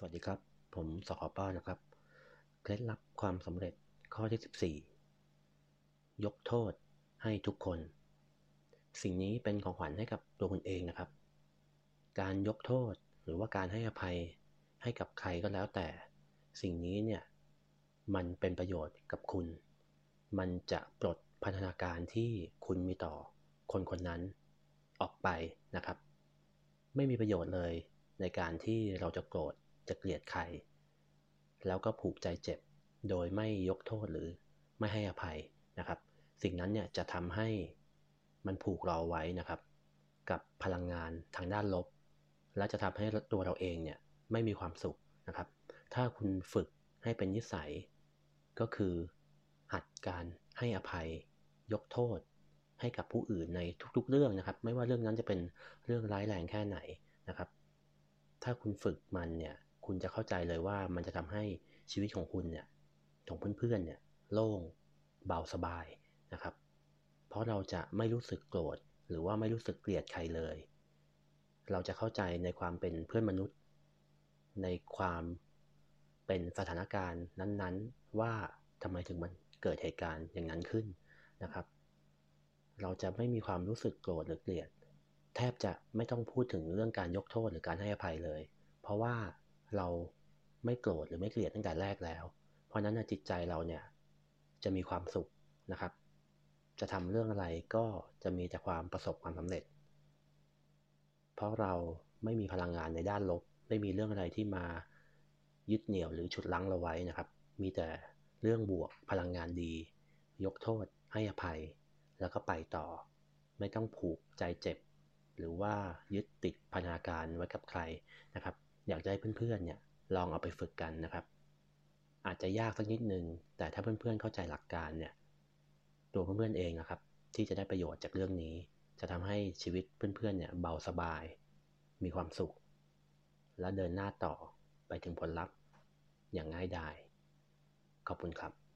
สวัสดีครับ ผมสขป้านะครับ เคล็ดลับความสำเร็จข้อที่ 14 ยกโทษให้ทุกคน สิ่งนี้เป็นของขวัญให้กับตัวคุณเองนะครับ การยกโทษหรือว่าการให้อภัยให้กับใครก็แล้วแต่ สิ่งนี้เนี่ย มันเป็นประโยชน์กับคุณ มันจะปลดพันธนาการที่คุณมีต่อคนคนนั้นออกไปนะครับ ไม่มีประโยชน์เลยในการที่เราจะโกรธ จะเกลียดใคร แล้วก็ผูกใจเจ็บ โดยไม่ยกโทษหรือไม่ให้อภัยนะครับ สิ่งนั้นเนี่ยจะทำให้มันผูกเราไว้นะครับ กับพลังงานทางด้านลบ และจะทำให้ตัวเราเองเนี่ยไม่มีความสุขนะครับ ถ้าคุณฝึกให้เป็นนิสัย ก็คือหัดการให้อภัย ยกโทษ ให้กับผู้อื่นในทุกๆเรื่องนะครับ ไม่ว่าเรื่องนั้นจะเป็นเรื่องร้ายแรงแค่ไหนนะครับ ถ้าคุณฝึกมันเนี่ย คุณจะเข้าใจเลยว่ามันจะทำให้ชีวิตของคุณเนี่ยของเพื่อนๆเนี่ยโล่งเบาสบายนะครับ เพราะเราจะไม่รู้สึกโกรธหรือว่าไม่รู้สึกเกลียดใครเลย เราจะเข้าใจในความเป็นเพื่อนมนุษย์ ในความเป็นสถานการณ์นั้นๆ ว่าทำไมถึงมันเกิดเหตุการณ์อย่างนั้นขึ้นนะครับ เราจะไม่มีความรู้สึกโกรธหรือเกลียด แทบจะไม่ต้องพูดถึงเรื่องการยกโทษหรือการให้อภัยเลย เพราะว่า เราไม่โกรธหรือไม่เกลียดตั้งแต่แรกแล้ว เพราะนั้นจิตใจเราเนี่ยจะมีความสุขนะครับ จะทำเรื่องอะไรก็จะมีแต่ความประสบความสำเร็จ เพราะเราไม่มีพลังงานในด้านลบ ไม่มีเรื่องอะไรที่มายึดเหนี่ยวหรือฉุดลั้งเราไว้นะครับ มีแต่เรื่องบวกพลังงานดี ยกโทษ ให้อภัย แล้วก็ไปต่อ ไม่ต้องผูกใจเจ็บ หรือว่ายึดติดพนาการไว้กับใครนะครับ อยากจะให้เพื่อนๆเนี่ยลองเอาไปฝึกกันนะครับ อาจจะยากสักนิดนึง แต่ถ้าเพื่อนๆเข้าใจหลักการเนี่ยตัวเพื่อนๆเองนะครับ ที่จะได้ประโยชน์จากเรื่องนี้ จะทำให้ชีวิตเพื่อนๆเนี่ยเบาสบาย มีความสุข และเดินหน้าต่อไปถึงผลลัพธ์อย่างง่ายดายขอบคุณครับ